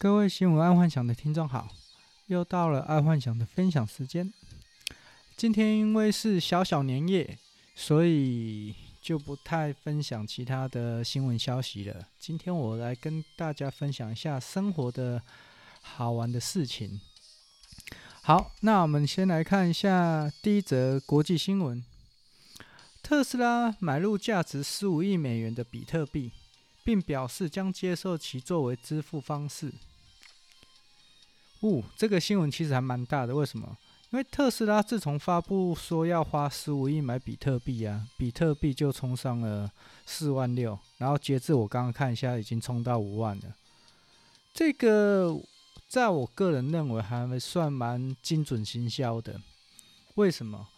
各位新闻爱幻想的听众好，又到了爱幻想的分享时间。今天因为是小小年夜，所以就不太分享其他的新闻消息了。今天我来跟大家分享一下生活的好玩的事情。好，那我们先来看一下第一则国际新闻：特斯拉买入价值十五亿美元的比特币，并表示将接受其作为支付方式。哦，这个新闻其实还蛮大的，为什么？因为特斯拉自从发布说要花十五亿买比特币啊，比特币就冲上了四万六，然后截至我刚刚看一下，已经冲到五万了。这个在我个人认为还算蛮精准行销的。为什么？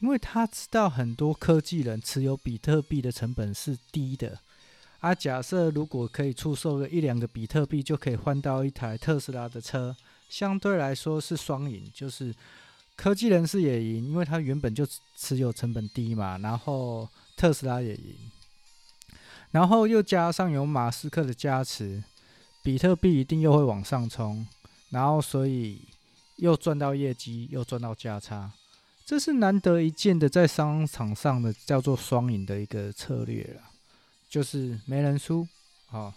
因为他知道很多科技人持有比特币的成本是低的。啊，假设如果可以出售个一两个比特币，就可以换到一台特斯拉的车。相对来说是双赢，就是科技人士也赢，因为他原本就持有成本低嘛，然后特斯拉也赢，然后又加上有马斯克的加持，比特币一定又会往上冲，然后所以又赚到业绩，又赚到价差，这是难得一见的在商场上的叫做双赢的一个策略了，就是没人输，哦，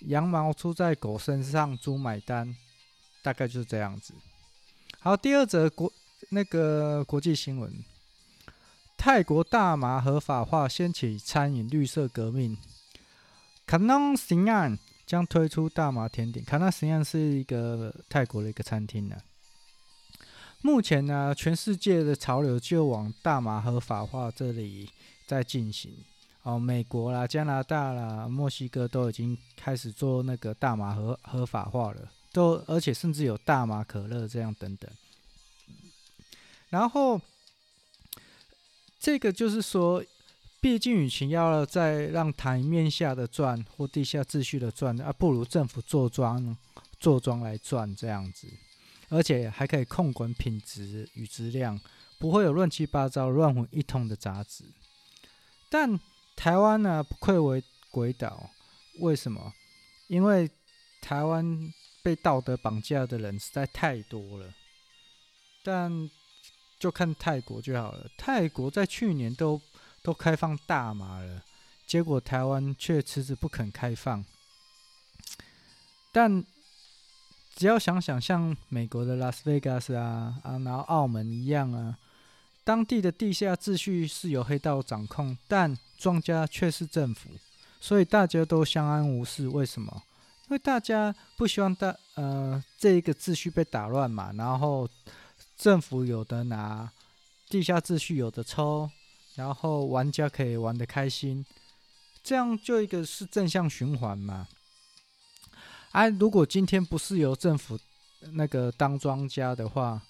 羊毛出在狗身上，猪买单。大概就是这样子。好，第二则国那个国际新闻：泰国大麻合法化掀起餐饮绿色革命。卡纳辛安将推出大麻甜点。卡纳辛安是一个泰国的一个餐厅呢。目前呢，全世界的潮流就往大麻合法化这里在进行。哦，美国啦、加拿大啦、墨西哥都已经开始做那个大麻合合法化了。都，而且甚至有大麻可乐这样等等。然后，这个就是说，毕竟与其要再让台面下的赚或地下秩序的赚，啊，不如政府坐庄，坐庄来赚这样子，而且还可以控管品质与质量，不会有乱七八糟、乱混一通的杂质。但台湾呢，不愧为鬼岛，为什么？因为台湾。被道德绑架的人实在太多了，但就看泰国就好了。泰国在去年都都开放大麻了，结果台湾却迟迟不肯开放。但只要想想，像美国的拉斯维加斯啊啊，然后澳门一样啊，当地的地下秩序是由黑道掌控，但庄家却是政府，所以大家都相安无事。为什么？因为大家不希望大呃这一个秩序被打乱嘛，然后政府有的拿，地下秩序有的抽，然后玩家可以玩得开心，这样就一个是正向循环嘛。哎、啊，如果今天不是由政府那个当庄家的话，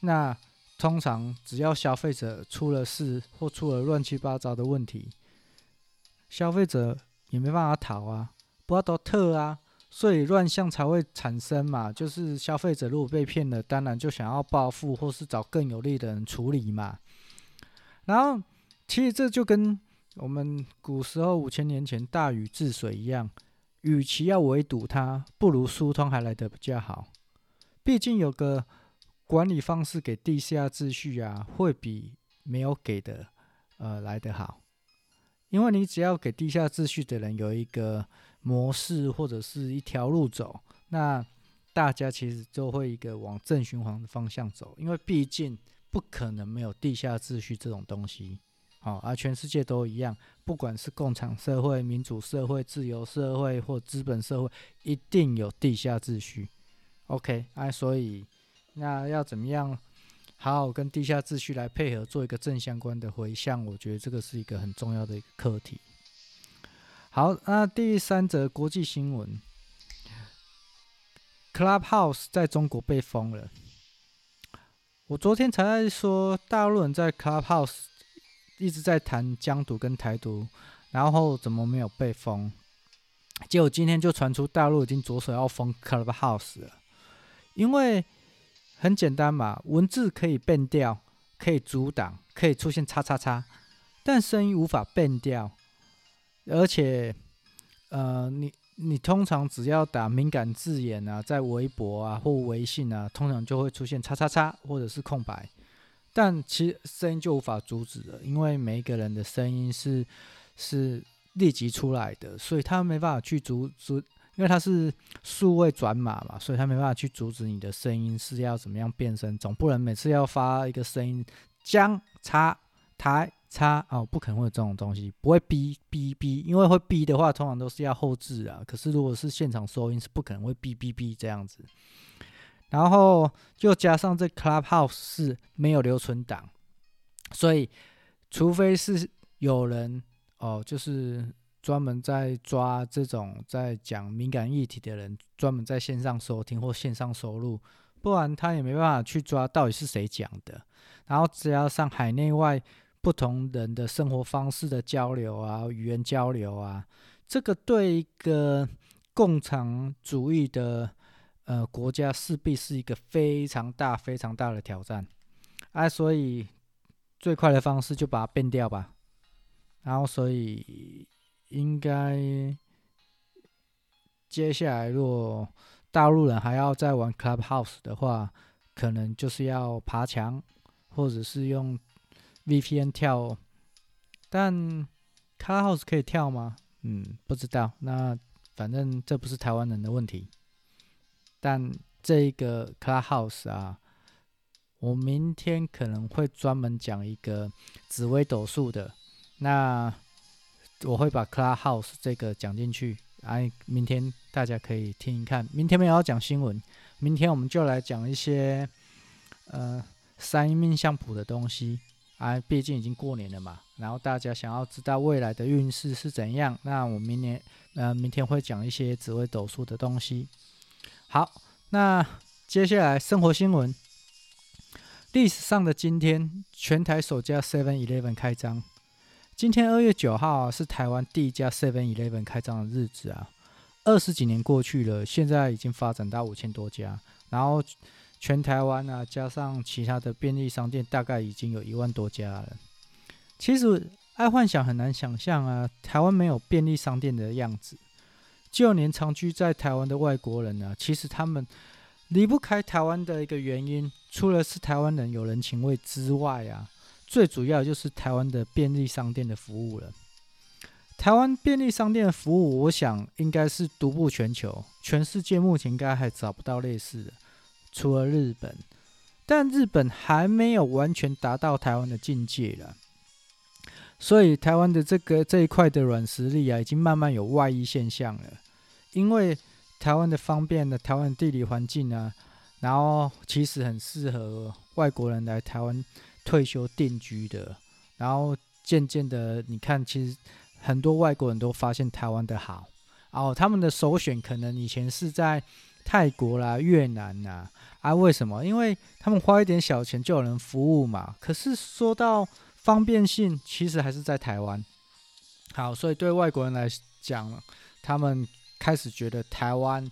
那通常只要消费者出了事或出了乱七八糟的问题，消费者也没办法讨啊，不要多特啊。所以乱象才会产生嘛，就是消费者如果被骗了，当然就想要报复，或是找更有利的人处理嘛。然后，其实这就跟我们古时候五千年前大禹治水一样，与其要围堵它，不如疏通还来得比较好。毕竟有个管理方式给地下秩序啊，会比没有给的呃来得好。因为你只要给地下秩序的人有一个。模式或者是一条路走，那大家其实就会一个往正循环的方向走，因为毕竟不可能没有地下秩序这种东西，好，而全世界都一样，不管是共产社会、民主社会、自由社会或资本社会，一定有地下秩序。OK，啊，所以那要怎么样好好跟地下秩序来配合，做一个正相关的回向，我觉得这个是一个很重要的一个课题。好，那第三则国际新闻，Clubhouse 在中国被封了。我昨天才在说，大陆人在 Clubhouse 一直在谈疆独跟台独，然后怎么没有被封？结果今天就传出大陆已经着手要封 Clubhouse 了，因为很简单嘛，文字可以变调，可以阻挡，可以出现叉叉叉，但声音无法变调。而且，呃，你你通常只要打敏感字眼啊，在微博啊或微信啊，通常就会出现叉叉叉或者是空白。但其实声音就无法阻止了，因为每一个人的声音是是立即出来的，所以他没办法去阻止，因为它是数位转码嘛，所以他没办法去阻止你的声音是要怎么样变声，总不能每次要发一个声音将叉台。差哦，不可能会有这种东西，不会哔哔哔，因为会哔的话，通常都是要后置啊。可是如果是现场收音，是不可能会哔哔哔这样子。然后又加上这 Clubhouse 是没有留存档，所以除非是有人哦，就是专门在抓这种在讲敏感议题的人，专门在线上收听或线上收录，不然他也没办法去抓到底是谁讲的。然后只要上海内外。不同人的生活方式的交流啊，语言交流啊，这个对一个共产主义的呃国家势必是一个非常大、非常大的挑战啊，所以最快的方式就把它变掉吧。然后，所以应该接下来，如果大陆人还要再玩 Clubhouse 的话，可能就是要爬墙，或者是用。VPN 跳，但 Clubhouse 可以跳吗？嗯，不知道。那反正这不是台湾人的问题。但这一个 Clubhouse 啊，我明天可能会专门讲一个紫微斗数的。那我会把 Clubhouse 这个讲进去，哎，明天大家可以听一看。明天没有要讲新闻，明天我们就来讲一些呃三阴命相谱的东西。啊，毕竟已经过年了嘛，然后大家想要知道未来的运势是怎样，那我明年呃明天会讲一些紫微斗数的东西。好，那接下来生活新闻，历史上的今天，全台首家 Seven Eleven 开张。今天二月九号，是台湾第一家 Seven Eleven 开张的日子啊。二十几年过去了，现在已经发展到五千多家，然后。全台湾啊，加上其他的便利商店，大概已经有一万多家了。其实爱幻想很难想象啊，台湾没有便利商店的样子。就连长居在台湾的外国人啊，其实他们离不开台湾的一个原因，除了是台湾人有人情味之外啊，最主要就是台湾的便利商店的服务了。台湾便利商店的服务，我想应该是独步全球，全世界目前应该还找不到类似的。除了日本，但日本还没有完全达到台湾的境界了，所以台湾的这个这一块的软实力啊，已经慢慢有外溢现象了。因为台湾的方便呢台湾地理环境啊，然后其实很适合外国人来台湾退休定居的。然后渐渐的，你看，其实很多外国人都发现台湾的好，然后他们的首选可能以前是在泰国啦、越南呐。啊，为什么？因为他们花一点小钱就有人服务嘛。可是说到方便性，其实还是在台湾。好，所以对外国人来讲，他们开始觉得台湾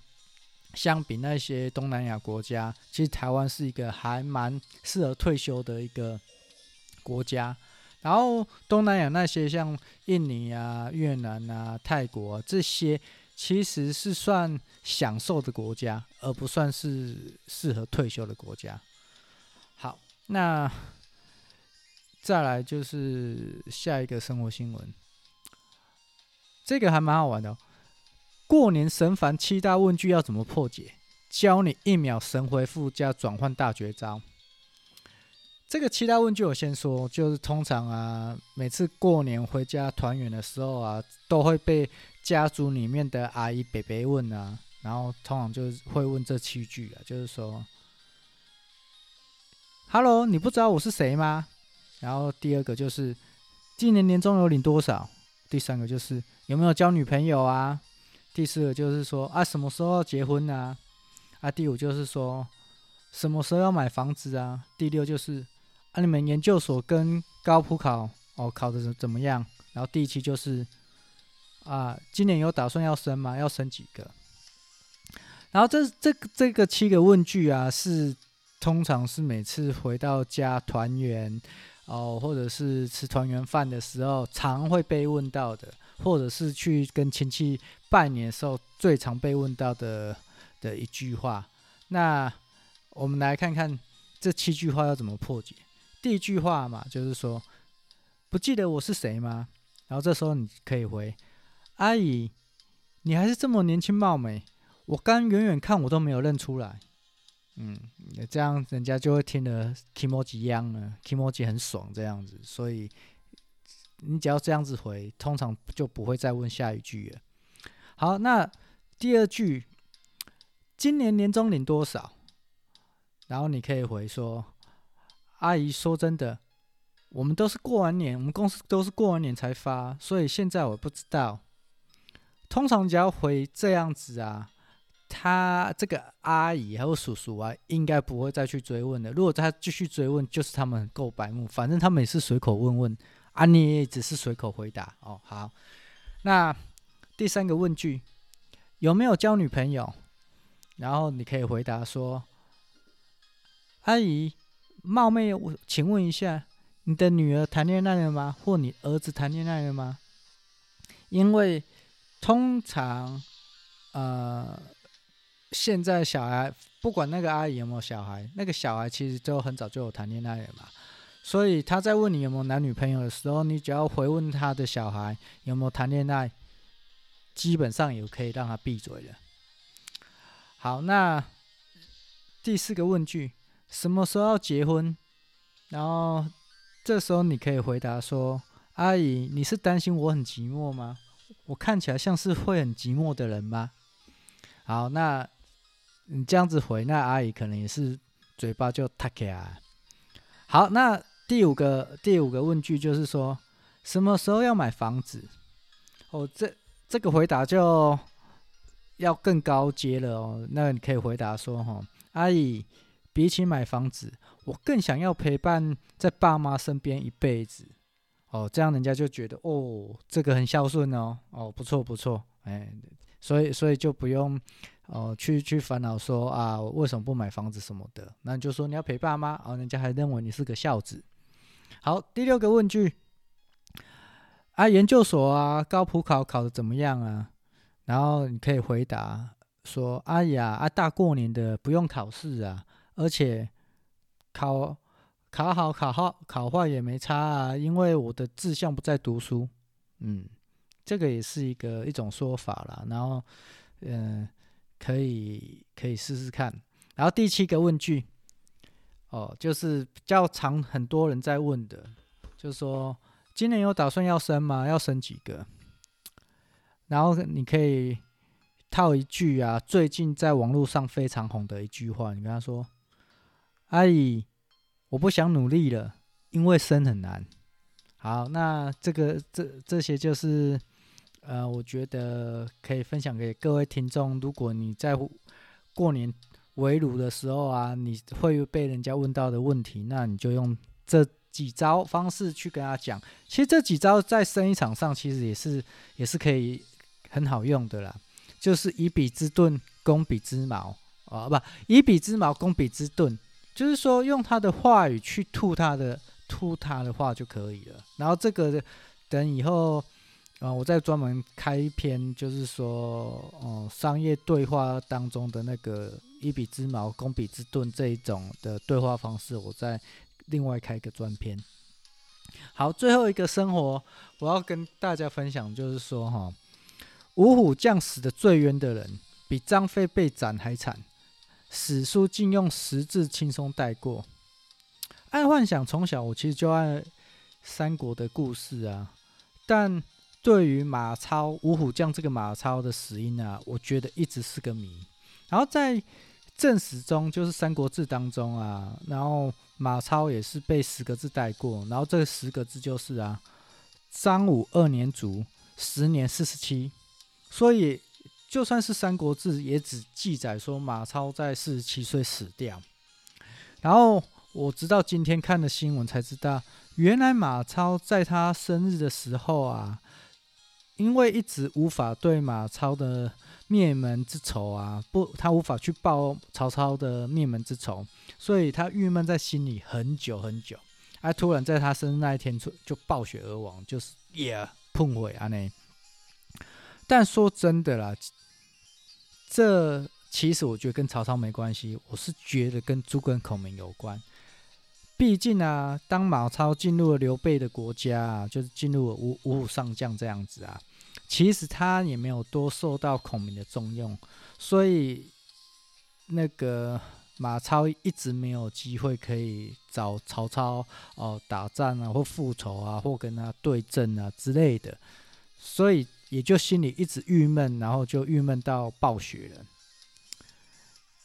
相比那些东南亚国家，其实台湾是一个还蛮适合退休的一个国家。然后东南亚那些像印尼啊、越南啊、泰国，这些。其实是算享受的国家，而不算是适合退休的国家。好，那再来就是下一个生活新闻，这个还蛮好玩的。过年神烦七大问句要怎么破解？教你一秒神回复加转换大绝招。这个七大问句我先说，就是通常啊，每次过年回家团圆的时候啊，都会被。家族里面的阿姨、伯伯问啊，然后通常就会问这七句啊，就是说：“Hello，你不知道我是谁吗？”然后第二个就是：“今年年终有领多少？”第三个就是：“有没有交女朋友啊？”第四个就是说：“啊，什么时候要结婚啊？”啊，第五就是说：“什么时候要买房子啊？”第六就是：“啊，你们研究所跟高普考哦考的怎么样？”然后第七就是。啊，今年有打算要生吗？要生几个？然后这这这个七个问句啊，是通常是每次回到家团圆哦，或者是吃团圆饭的时候，常会被问到的。或者是去跟亲戚拜年时候最常被问到的的一句话。那我们来看看这七句话要怎么破解。第一句话嘛，就是说，不记得我是谁吗？然后这时候你可以回，阿姨，你还是这么年轻貌美，我刚远远看我都没有认出来。嗯，这样人家就会听得 kimoji 样了，kimoji 很爽这样子，所以你只要这样子回，通常就不会再问下一句了。好，那第二句，今年年终领多少？然后你可以回说，阿姨说真的，我们都是过完年，我们公司都是过完年才发，所以现在我不知道。通常只要回这样子啊。他这个阿姨还有叔叔啊，应该不会再去追问的。如果他继续追问，就是他们够白目，反正他们也是随口问问啊，你也只是随口回答哦。好，那第三个问句，有没有交女朋友？然后你可以回答说：“阿姨，冒昧我请问一下，你的女儿谈恋爱了吗？或你儿子谈恋爱了吗？”因为通常，呃。现在小孩不管那个阿姨有没有小孩，那个小孩其实都很早就有谈恋爱了嘛。所以他在问你有没有男女朋友的时候，你只要回问他的小孩有没有谈恋爱，基本上也可以让他闭嘴了。好，那第四个问句，什么时候要结婚？然后这时候你可以回答说：“阿姨，你是担心我很寂寞吗？我看起来像是会很寂寞的人吗？”好，那。你这样子回，那阿姨可能也是嘴巴就塌开啊。好，那第五个第五个问句就是说，什么时候要买房子？哦，这这个回答就要更高阶了哦。那你可以回答说，哈，阿姨，比起买房子，我更想要陪伴在爸妈身边一辈子。哦，这样人家就觉得，哦，这个很孝顺哦，哦，不错不错，哎，所以所以就不用。哦，去去烦恼说啊，为什么不买房子什么的？那你就说你要陪爸妈，哦人家还认为你是个孝子。好，第六个问句，啊，研究所啊，高普考考得怎么样啊？然后你可以回答说，哎呀，啊，大过年的不用考试啊，而且考考好考好考坏也没差啊，因为我的志向不在读书。嗯，这个也是一个一种说法啦。然后，嗯、可以可以试试看，然后第七个问句，哦，就是比较常很多人在问的，就是说今年有打算要生吗？要生几个？然后你可以套一句啊，最近在网络上非常红的一句话，你跟他说：“阿姨，我不想努力了，因为生很难。”好，那这个这这些就是。呃，我觉得可以分享给各位听众。如果你在过年围炉的时候啊，你会被人家问到的问题，那你就用这几招方式去跟他讲。其实这几招在生意场上其实也是也是可以很好用的啦。就是以彼之盾攻彼之矛啊，不，以彼之矛攻彼之盾，就是说用他的话语去吐他的吐他的话就可以了。然后这个等以后。啊、我再专门开一篇，就是说，哦、商业对话当中的那个一彼之矛攻彼之盾这一种的对话方式，我再另外开一个专篇。好，最后一个生活，我要跟大家分享，就是说，哈，五虎将死的最冤的人，比张飞被斩还惨。史书竟用十字轻松带过。爱幻想，从小我其实就爱三国的故事啊，但。对于马超五虎将这个马超的死因啊，我觉得一直是个谜。然后在正史中，就是《三国志》当中啊，然后马超也是被十个字带过。然后这十个字就是啊，张武二年卒，时年四十七。所以就算是《三国志》，也只记载说马超在四十七岁死掉。然后我直到今天看的新闻才知道，原来马超在他生日的时候啊。因为一直无法对马超的灭门之仇啊，不，他无法去报曹操的灭门之仇，所以他郁闷在心里很久很久。而突然在他生日那一天就就暴血而亡，就是也碰毁啊！呢，但说真的啦，这其实我觉得跟曹操没关系，我是觉得跟诸葛孔明有关。毕竟啊，当马超进入了刘备的国家，就是进入了五五虎上将这样子啊，其实他也没有多受到孔明的重用，所以那个马超一直没有机会可以找曹操哦打仗啊，或复仇啊，或跟他对阵啊之类的，所以。也就心里一直郁闷，然后就郁闷到暴雪了。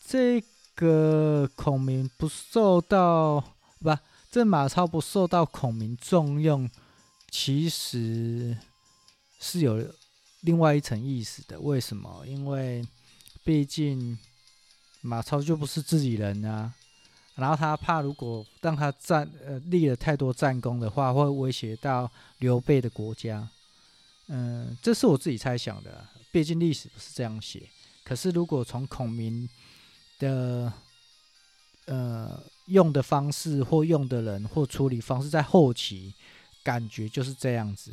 这个孔明不受到不，这马超不受到孔明重用，其实是有另外一层意思的。为什么？因为毕竟马超就不是自己人啊，然后他怕如果让他战呃立了太多战功的话，会威胁到刘备的国家。嗯，这是我自己猜想的，毕竟历史不是这样写。可是如果从孔明的呃用的方式或用的人或处理方式，在后期感觉就是这样子。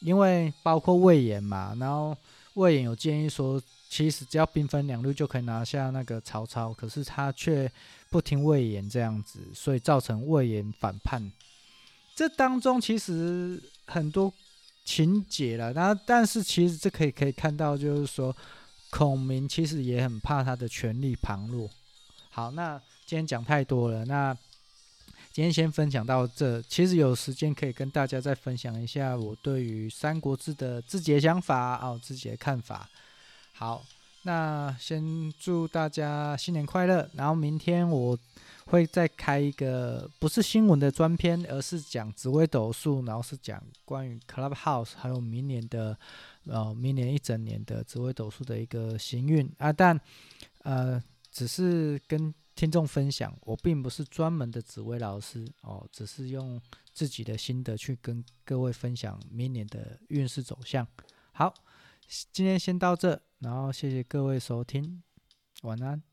因为包括魏延嘛，然后魏延有建议说，其实只要兵分两路就可以拿下那个曹操，可是他却不听魏延这样子，所以造成魏延反叛。这当中其实很多。情节了，那但是其实这可以可以看到，就是说孔明其实也很怕他的权力旁落。好，那今天讲太多了，那今天先分享到这。其实有时间可以跟大家再分享一下我对于《三国志》的自己的想法哦，自己的看法。好，那先祝大家新年快乐，然后明天我。会再开一个不是新闻的专篇，而是讲紫微斗数，然后是讲关于 Clubhouse，还有明年的呃明年一整年的紫微斗数的一个行运啊。但呃只是跟听众分享，我并不是专门的紫微老师哦，只是用自己的心得去跟各位分享明年的运势走向。好，今天先到这，然后谢谢各位收听，晚安。